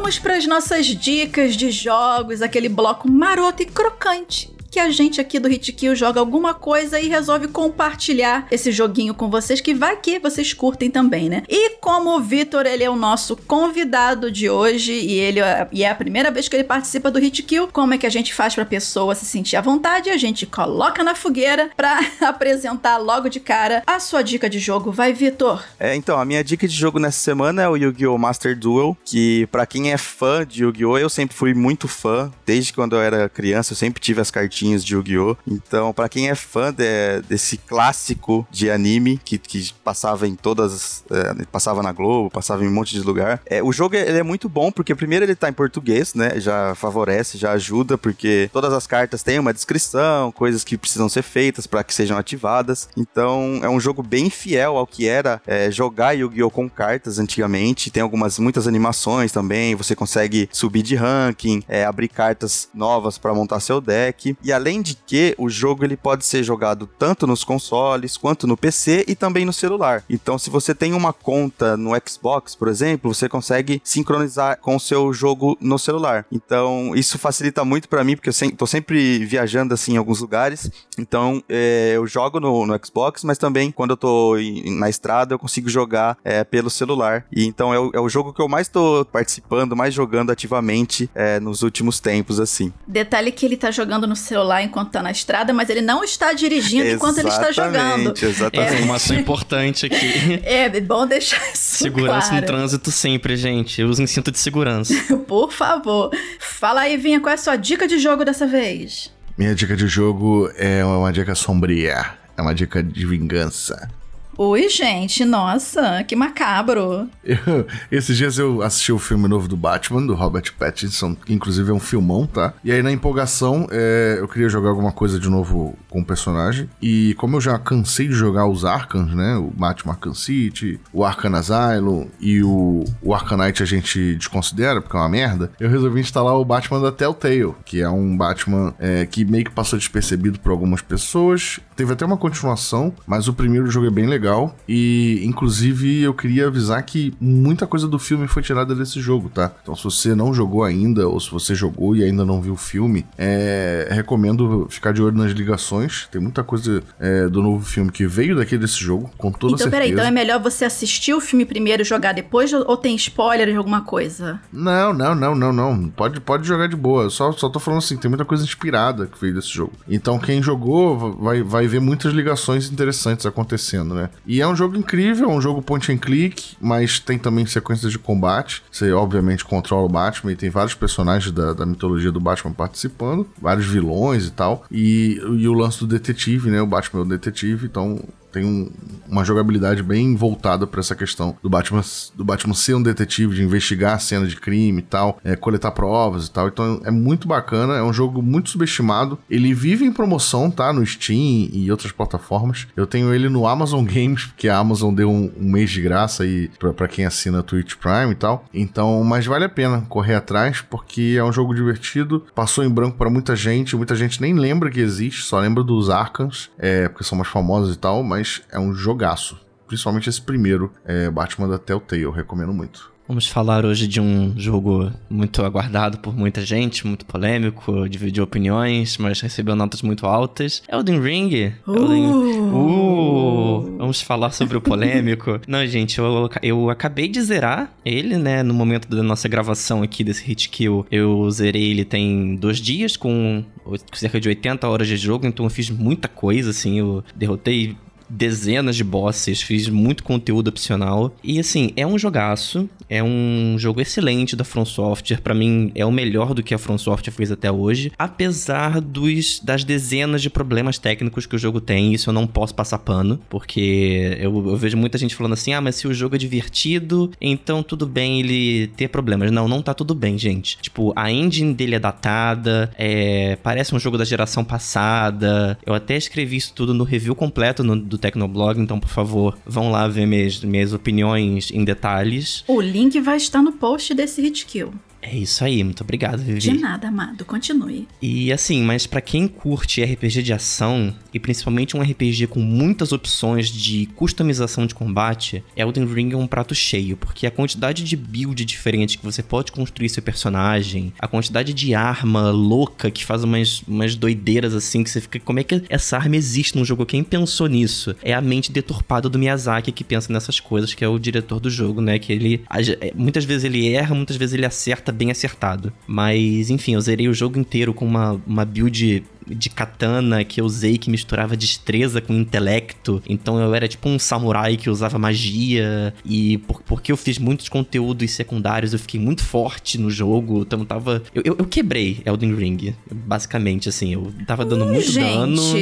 Vamos para as nossas dicas de jogos, aquele bloco maroto e crocante que a gente aqui do Hit Kill joga alguma coisa e resolve compartilhar esse joguinho com vocês, que vai que vocês curtem também, né? E como o Vitor, ele é o nosso convidado de hoje e ele e é a primeira vez que ele participa do Hit Kill, como é que a gente faz pra pessoa se sentir à vontade? A gente coloca na fogueira pra apresentar logo de cara a sua dica de jogo. Vai, Vitor! É, então, a minha dica de jogo nessa semana é o Yu-Gi-Oh! Master Duel, que para quem é fã de Yu-Gi-Oh! eu sempre fui muito fã, desde quando eu era criança, eu sempre tive as cartinhas cartinhas de Yu-Gi-Oh! Então, para quem é fã de, desse clássico de anime que, que passava em todas. É, passava na Globo, passava em um monte de lugar. É, o jogo ele é muito bom porque, primeiro, ele tá em português, né? Já favorece, já ajuda, porque todas as cartas têm uma descrição, coisas que precisam ser feitas para que sejam ativadas. Então, é um jogo bem fiel ao que era é, jogar Yu-Gi-Oh! com cartas antigamente. Tem algumas, muitas animações também. Você consegue subir de ranking, é, abrir cartas novas para montar seu deck. E além de que o jogo ele pode ser jogado tanto nos consoles quanto no PC e também no celular. Então, se você tem uma conta no Xbox, por exemplo, você consegue sincronizar com o seu jogo no celular. Então, isso facilita muito para mim, porque eu tô sempre viajando assim em alguns lugares. Então, é, eu jogo no, no, Xbox, mas também quando eu tô na estrada eu consigo jogar é, pelo celular. E então é o, é o, jogo que eu mais tô participando, mais jogando ativamente é, nos últimos tempos, assim. Detalhe que ele tá jogando no celular celular enquanto tá na estrada, mas ele não está dirigindo enquanto ele está jogando. Exatamente. É informação importante aqui. É, é bom deixar isso Segurança claro. no trânsito sempre, gente. Usem cinto de segurança. Por favor. Fala aí, Vinha, qual é a sua dica de jogo dessa vez? Minha dica de jogo é uma dica sombria. É uma dica de vingança. Oi, gente, nossa, que macabro. Eu, esses dias eu assisti o filme novo do Batman, do Robert Pattinson, que inclusive é um filmão, tá? E aí na empolgação, é, eu queria jogar alguma coisa de novo com o personagem. E como eu já cansei de jogar os Arkans, né? O Batman Arkham City, o Arkham Asylum e o, o Arcanite a gente desconsidera, porque é uma merda, eu resolvi instalar o Batman da Telltale, que é um Batman é, que meio que passou despercebido por algumas pessoas. Teve até uma continuação, mas o primeiro jogo é bem legal. E, inclusive, eu queria avisar que muita coisa do filme foi tirada desse jogo, tá? Então, se você não jogou ainda, ou se você jogou e ainda não viu o filme, é... recomendo ficar de olho nas ligações. Tem muita coisa é, do novo filme que veio daqui desse jogo, com toda então, certeza. Peraí, então é melhor você assistir o filme primeiro e jogar depois, ou tem spoiler de alguma coisa? Não, não, não, não, não. Pode, pode jogar de boa. Só, só tô falando assim, tem muita coisa inspirada que veio desse jogo. Então, quem jogou vai, vai ver muitas ligações interessantes acontecendo, né? E é um jogo incrível, é um jogo point and click, mas tem também sequências de combate. Você, obviamente, controla o Batman e tem vários personagens da, da mitologia do Batman participando, vários vilões e tal. E, e o lance do detetive, né? O Batman é o detetive, então tem um, uma jogabilidade bem voltada para essa questão do Batman, do Batman ser um detetive, de investigar a cena de crime e tal, é, coletar provas e tal. Então é muito bacana, é um jogo muito subestimado. Ele vive em promoção, tá? No Steam e outras plataformas. Eu tenho ele no Amazon Games, porque a Amazon deu um, um mês de graça aí para quem assina Twitch Prime e tal. Então, mas vale a pena correr atrás, porque é um jogo divertido. Passou em branco para muita gente, muita gente nem lembra que existe, só lembra dos Arkans, é, porque são mais famosos e tal, mas mas é um jogaço. Principalmente esse primeiro, é, Batman da Telltale, eu recomendo muito. Vamos falar hoje de um jogo muito aguardado por muita gente, muito polêmico, dividiu opiniões, mas recebeu notas muito altas. Elden Ring. Uh. Elden... Uh. Vamos falar sobre o polêmico. Não, gente, eu, eu acabei de zerar ele, né? No momento da nossa gravação aqui desse hit kill, eu zerei ele tem dois dias, com cerca de 80 horas de jogo, então eu fiz muita coisa, assim. Eu derrotei dezenas de bosses, fiz muito conteúdo opcional. E assim, é um jogaço, é um jogo excelente da From Software, para mim é o melhor do que a From Software fez até hoje, apesar dos das dezenas de problemas técnicos que o jogo tem, isso eu não posso passar pano, porque eu, eu vejo muita gente falando assim: "Ah, mas se o jogo é divertido, então tudo bem ele ter problemas". Não, não tá tudo bem, gente. Tipo, a engine dele é datada, é, parece um jogo da geração passada. Eu até escrevi isso tudo no review completo no, do Tecnoblog, então por favor, vão lá ver minhas, minhas opiniões em detalhes. O link vai estar no post desse Hitkill. É isso aí, muito obrigado, Vivi. De nada, amado. Continue. E assim, mas para quem curte RPG de ação, e principalmente um RPG com muitas opções de customização de combate, Elden Ring é um prato cheio, porque a quantidade de build diferente que você pode construir seu personagem, a quantidade de arma louca que faz umas, umas doideiras assim, que você fica, como é que essa arma existe num jogo? Quem pensou nisso? É a mente deturpada do Miyazaki que pensa nessas coisas, que é o diretor do jogo, né? Que ele, muitas vezes ele erra, muitas vezes ele acerta Tá bem acertado. Mas, enfim, eu zerei o jogo inteiro com uma, uma build de katana que eu usei que misturava destreza com intelecto. Então eu era tipo um samurai que usava magia. E por, porque eu fiz muitos conteúdos secundários, eu fiquei muito forte no jogo. Então tava. Eu, eu, eu quebrei Elden Ring, basicamente, assim. Eu tava dando uh, muito gente. dano.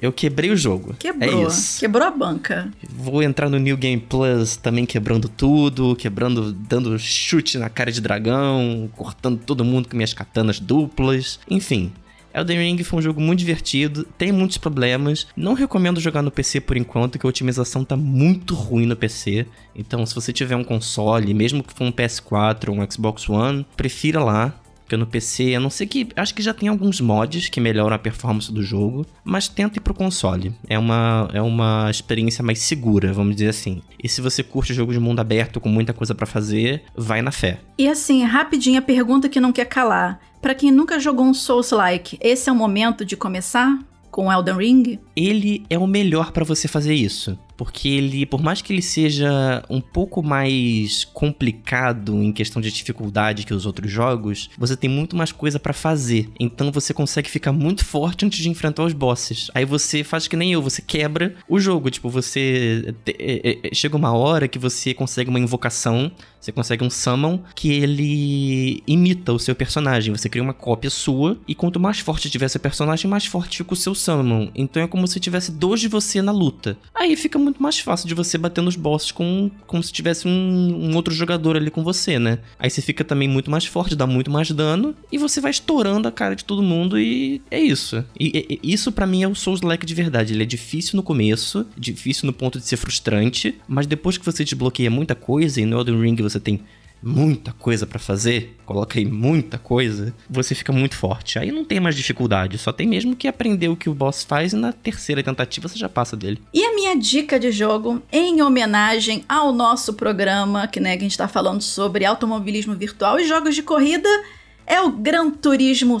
Eu quebrei o jogo. Quebrou. É isso. Quebrou a banca. Vou entrar no New Game Plus também quebrando tudo, quebrando, dando chute na cara de dragão, cortando todo mundo com minhas katanas duplas. Enfim, Elden Ring foi um jogo muito divertido, tem muitos problemas. Não recomendo jogar no PC por enquanto, que a otimização tá muito ruim no PC. Então, se você tiver um console, mesmo que for um PS4 ou um Xbox One, prefira lá. Porque no PC, a não sei que. Acho que já tem alguns mods que melhoram a performance do jogo, mas tenta ir pro console. É uma, é uma experiência mais segura, vamos dizer assim. E se você curte jogo de mundo aberto com muita coisa para fazer, vai na fé. E assim, rapidinho a pergunta que não quer calar. Para quem nunca jogou um Souls-like, esse é o momento de começar com Elden Ring? Ele é o melhor para você fazer isso porque ele, por mais que ele seja um pouco mais complicado em questão de dificuldade que os outros jogos, você tem muito mais coisa para fazer. Então você consegue ficar muito forte antes de enfrentar os bosses. Aí você faz que nem eu, você quebra o jogo. Tipo, você. É, é, chega uma hora que você consegue uma invocação, você consegue um summon que ele imita o seu personagem. Você cria uma cópia sua e quanto mais forte tiver seu personagem, mais forte fica o seu summon. Então é como se tivesse dois de você na luta. Aí fica muito muito mais fácil de você bater nos bosses com, como se tivesse um, um, outro jogador ali com você, né? Aí você fica também muito mais forte, dá muito mais dano e você vai estourando a cara de todo mundo e é isso. E, e isso para mim é o Souls-like de verdade. Ele é difícil no começo, difícil no ponto de ser frustrante, mas depois que você desbloqueia muita coisa e no Elden Ring você tem muita coisa para fazer, coloca aí muita coisa, você fica muito forte. Aí não tem mais dificuldade, só tem mesmo que aprender o que o boss faz e na terceira tentativa você já passa dele. E a minha dica de jogo, em homenagem ao nosso programa, que, né, que a gente tá falando sobre automobilismo virtual e jogos de corrida, é o Gran Turismo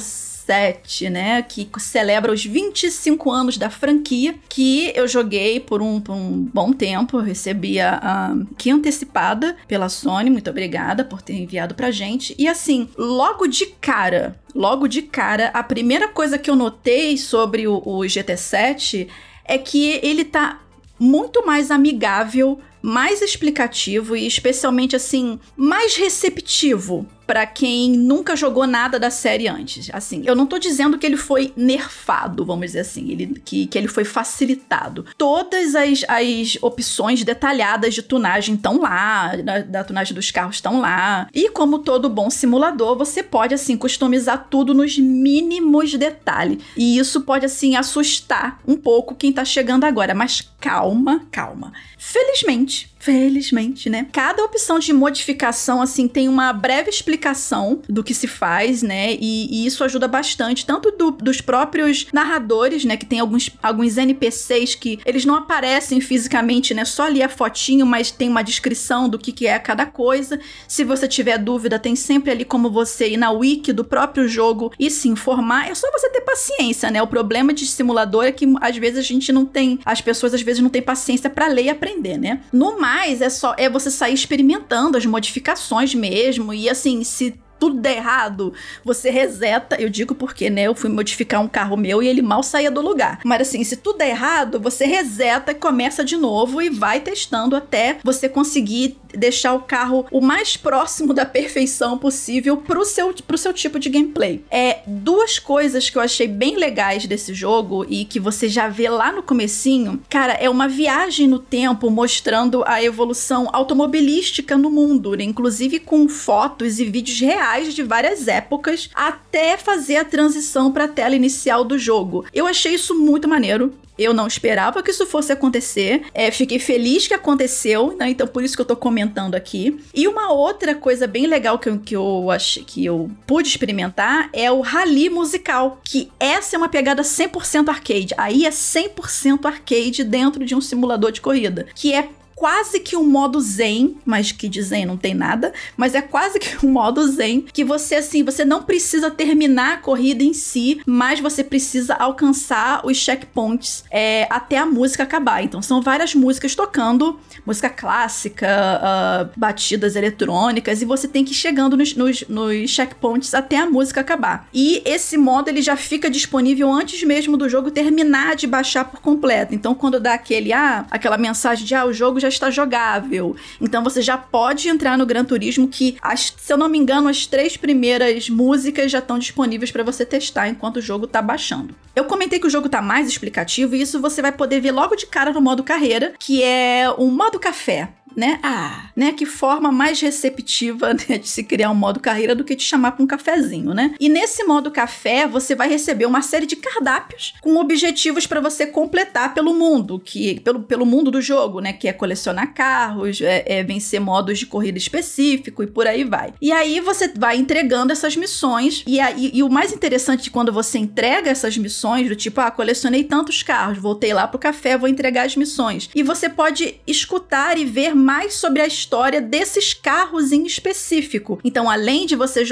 7, né? Que celebra os 25 anos da franquia, que eu joguei por um, por um bom tempo. Eu recebi a, a que antecipada pela Sony. Muito obrigada por ter enviado pra gente. E assim, logo de cara, logo de cara, a primeira coisa que eu notei sobre o, o GT7 é que ele tá muito mais amigável mais explicativo e especialmente assim mais receptivo para quem nunca jogou nada da série antes. Assim, eu não tô dizendo que ele foi nerfado, vamos dizer assim, ele, que, que ele foi facilitado. Todas as, as opções detalhadas de tunagem estão lá, da, da tunagem dos carros estão lá. E como todo bom simulador, você pode, assim, customizar tudo nos mínimos detalhes. E isso pode, assim, assustar um pouco quem tá chegando agora. Mas calma, calma. Felizmente, felizmente, né? Cada opção de modificação, assim, tem uma breve explicação do que se faz, né? E, e isso ajuda bastante, tanto do, dos próprios narradores, né? Que tem alguns, alguns NPCs que eles não aparecem fisicamente, né? Só ali a fotinho, mas tem uma descrição do que, que é cada coisa. Se você tiver dúvida, tem sempre ali como você ir na wiki do próprio jogo e se informar. É só você ter paciência, né? O problema de simulador é que às vezes a gente não tem, as pessoas às vezes não têm paciência para ler e aprender, né? No mais, é só é você sair experimentando as modificações mesmo e assim, se tudo der errado, você reseta. Eu digo porque, né? Eu fui modificar um carro meu e ele mal saía do lugar. Mas assim, se tudo der errado, você reseta e começa de novo e vai testando até você conseguir deixar o carro o mais próximo da perfeição possível pro seu, pro seu tipo de gameplay. É duas coisas que eu achei bem legais desse jogo e que você já vê lá no comecinho. Cara, é uma viagem no tempo mostrando a evolução automobilística no mundo, né? inclusive com fotos e vídeos reais de várias épocas até fazer a transição para a tela inicial do jogo. Eu achei isso muito maneiro. Eu não esperava que isso fosse acontecer. É, fiquei feliz que aconteceu, né? Então por isso que eu tô comentando aqui. E uma outra coisa bem legal que eu, que eu que eu pude experimentar é o rally musical, que essa é uma pegada 100% arcade. Aí é 100% arcade dentro de um simulador de corrida, que é quase que um modo zen, mas que de zen não tem nada, mas é quase que um modo zen que você assim, você não precisa terminar a corrida em si, mas você precisa alcançar os checkpoints é, até a música acabar. Então são várias músicas tocando, música clássica, uh, batidas eletrônicas e você tem que ir chegando nos, nos, nos checkpoints até a música acabar. E esse modo ele já fica disponível antes mesmo do jogo terminar de baixar por completo. Então quando dá aquele ah, aquela mensagem de ah, o jogo já está jogável. Então você já pode entrar no Gran Turismo que, as, se eu não me engano, as três primeiras músicas já estão disponíveis para você testar enquanto o jogo está baixando. Eu comentei que o jogo está mais explicativo e isso você vai poder ver logo de cara no modo carreira, que é um modo café né? Ah, né? Que forma mais receptiva né, de se criar um modo carreira do que te chamar para um cafezinho, né? E nesse modo café, você vai receber uma série de cardápios com objetivos para você completar pelo mundo, que pelo, pelo mundo do jogo, né? Que é colecionar carros, é, é vencer modos de corrida específico e por aí vai. E aí você vai entregando essas missões e, aí, e o mais interessante quando você entrega essas missões do tipo, ah, colecionei tantos carros, voltei lá pro café, vou entregar as missões. E você pode escutar e ver mais sobre a história desses carros em específico. Então, além de você,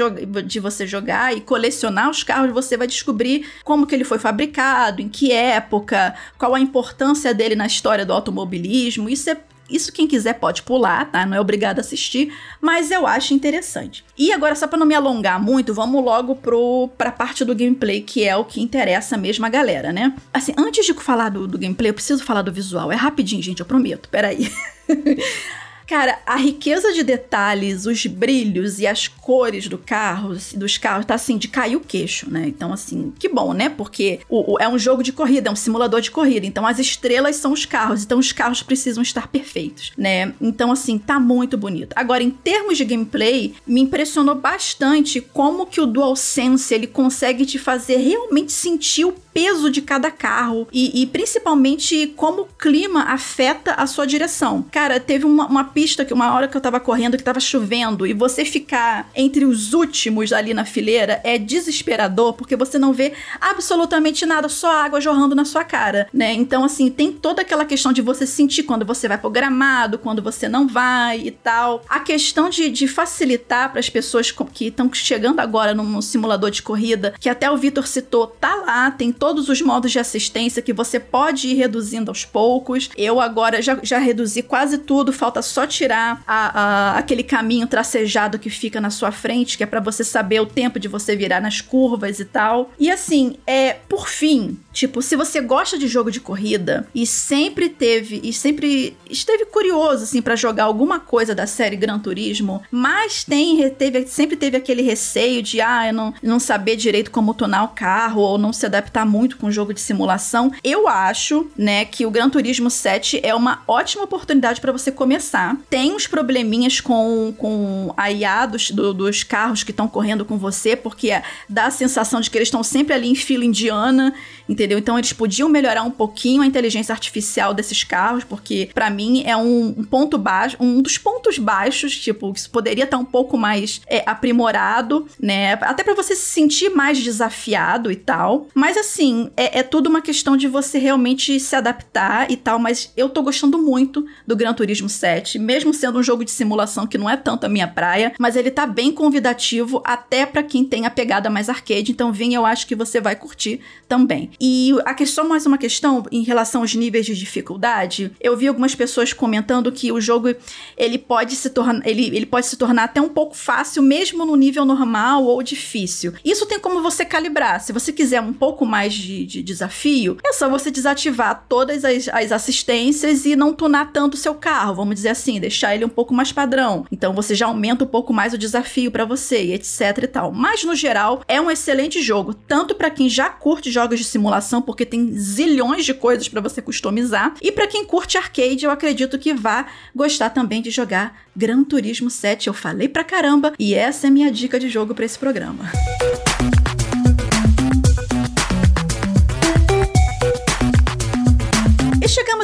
de você jogar e colecionar os carros, você vai descobrir como que ele foi fabricado, em que época, qual a importância dele na história do automobilismo. Isso é isso quem quiser pode pular, tá? Não é obrigado a assistir, mas eu acho interessante. E agora, só para não me alongar muito, vamos logo pro, pra parte do gameplay, que é o que interessa mesmo a galera, né? Assim, antes de falar do, do gameplay, eu preciso falar do visual. É rapidinho, gente, eu prometo. Peraí. Cara, a riqueza de detalhes, os brilhos e as cores do carro, dos carros, tá assim, de cair o queixo, né? Então, assim, que bom, né? Porque o, o, é um jogo de corrida, é um simulador de corrida. Então, as estrelas são os carros. Então, os carros precisam estar perfeitos, né? Então, assim, tá muito bonito. Agora, em termos de gameplay, me impressionou bastante como que o DualSense ele consegue te fazer realmente sentir o peso de cada carro e, e, principalmente como o clima afeta a sua direção. Cara, teve uma, uma, pista que uma hora que eu tava correndo que tava chovendo e você ficar entre os últimos ali na fileira é desesperador porque você não vê absolutamente nada, só água jorrando na sua cara, né? Então, assim, tem toda aquela questão de você sentir quando você vai pro gramado, quando você não vai e tal. A questão de, de facilitar para as pessoas que estão chegando agora num simulador de corrida, que até o Vitor citou, tá lá, tem todos os modos de assistência que você pode ir reduzindo aos poucos. Eu agora já, já reduzi quase tudo, falta só tirar a, a, aquele caminho tracejado que fica na sua frente, que é para você saber o tempo de você virar nas curvas e tal. E assim, é por fim, tipo, se você gosta de jogo de corrida e sempre teve e sempre esteve curioso assim para jogar alguma coisa da série Gran Turismo, mas tem teve, sempre teve aquele receio de ah, eu não, não saber direito como tunar o carro ou não se adaptar muito com jogo de simulação, eu acho, né, que o Gran Turismo 7 é uma ótima oportunidade para você começar. Tem uns probleminhas com, com a IA dos, do, dos carros que estão correndo com você, porque dá a sensação de que eles estão sempre ali em fila indiana, entendeu? Então eles podiam melhorar um pouquinho a inteligência artificial desses carros, porque para mim é um, um, ponto baixo, um dos pontos baixos, tipo, que poderia estar tá um pouco mais é, aprimorado, né? Até para você se sentir mais desafiado e tal. Mas assim, é, é tudo uma questão de você realmente se adaptar e tal. Mas eu tô gostando muito do Gran Turismo 7, mesmo sendo um jogo de simulação que não é tanto a minha praia, mas ele tá bem convidativo até para quem tem a pegada mais arcade. Então, vem, eu acho que você vai curtir também. E a questão, mais uma questão em relação aos níveis de dificuldade, eu vi algumas pessoas comentando que o jogo ele pode se tornar ele, ele pode se tornar até um pouco fácil mesmo no nível normal ou difícil. Isso tem como você calibrar. Se você quiser um pouco mais de, de desafio, é só você desativar todas as, as assistências e não tunar tanto o seu carro, vamos dizer assim, deixar ele um pouco mais padrão. Então você já aumenta um pouco mais o desafio para você, etc e tal. Mas no geral, é um excelente jogo, tanto para quem já curte jogos de simulação, porque tem zilhões de coisas para você customizar, e para quem curte arcade, eu acredito que vá gostar também de jogar Gran Turismo 7. Eu falei pra caramba e essa é minha dica de jogo para esse programa.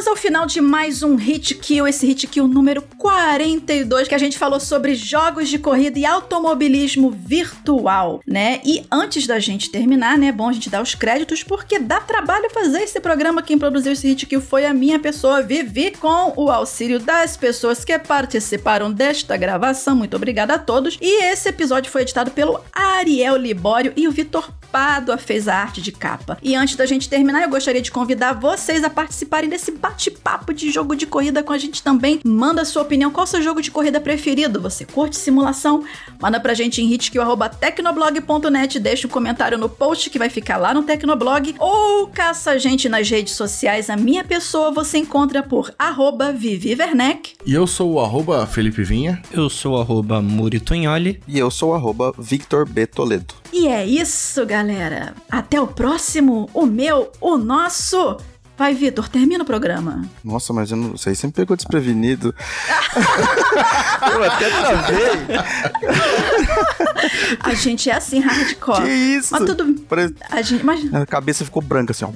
Chegamos ao final de mais um Hit Kill, esse Hit Kill número 42, que a gente falou sobre jogos de corrida e automobilismo virtual, né? E antes da gente terminar, né, é bom a gente dar os créditos, porque dá trabalho fazer esse programa. Quem produziu esse Hit Kill foi a minha pessoa, Vivi, com o auxílio das pessoas que participaram desta gravação. Muito obrigada a todos. E esse episódio foi editado pelo Ariel Libório e o Vitor Pádua fez a arte de capa. E antes da gente terminar, eu gostaria de convidar vocês a participarem desse bate-papo de jogo de corrida com a gente também. Manda sua opinião, qual é o seu jogo de corrida preferido? Você curte simulação? Manda pra gente em hitkill.tecnoblog.net, deixa um comentário no post que vai ficar lá no Tecnoblog, ou caça a gente nas redes sociais. A minha pessoa você encontra por arroba Vivi Werneck. E eu sou o arroba Felipe Vinha. Eu sou o arroba Muri E eu sou o arroba Victor B. Toledo. E é isso, galera. Até o próximo, o meu, o nosso. Vai, Vitor, termina o programa. Nossa, mas eu não sei, sempre pegou desprevenido. eu até travei. a gente é assim, hardcore. Que isso? Mas tudo. Pare... A, gente, mas... a cabeça ficou branca assim, ó.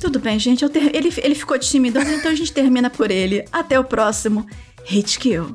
Tudo bem, gente. Ter... Ele, ele ficou tímido, então a gente termina por ele. Até o próximo Hit Kill.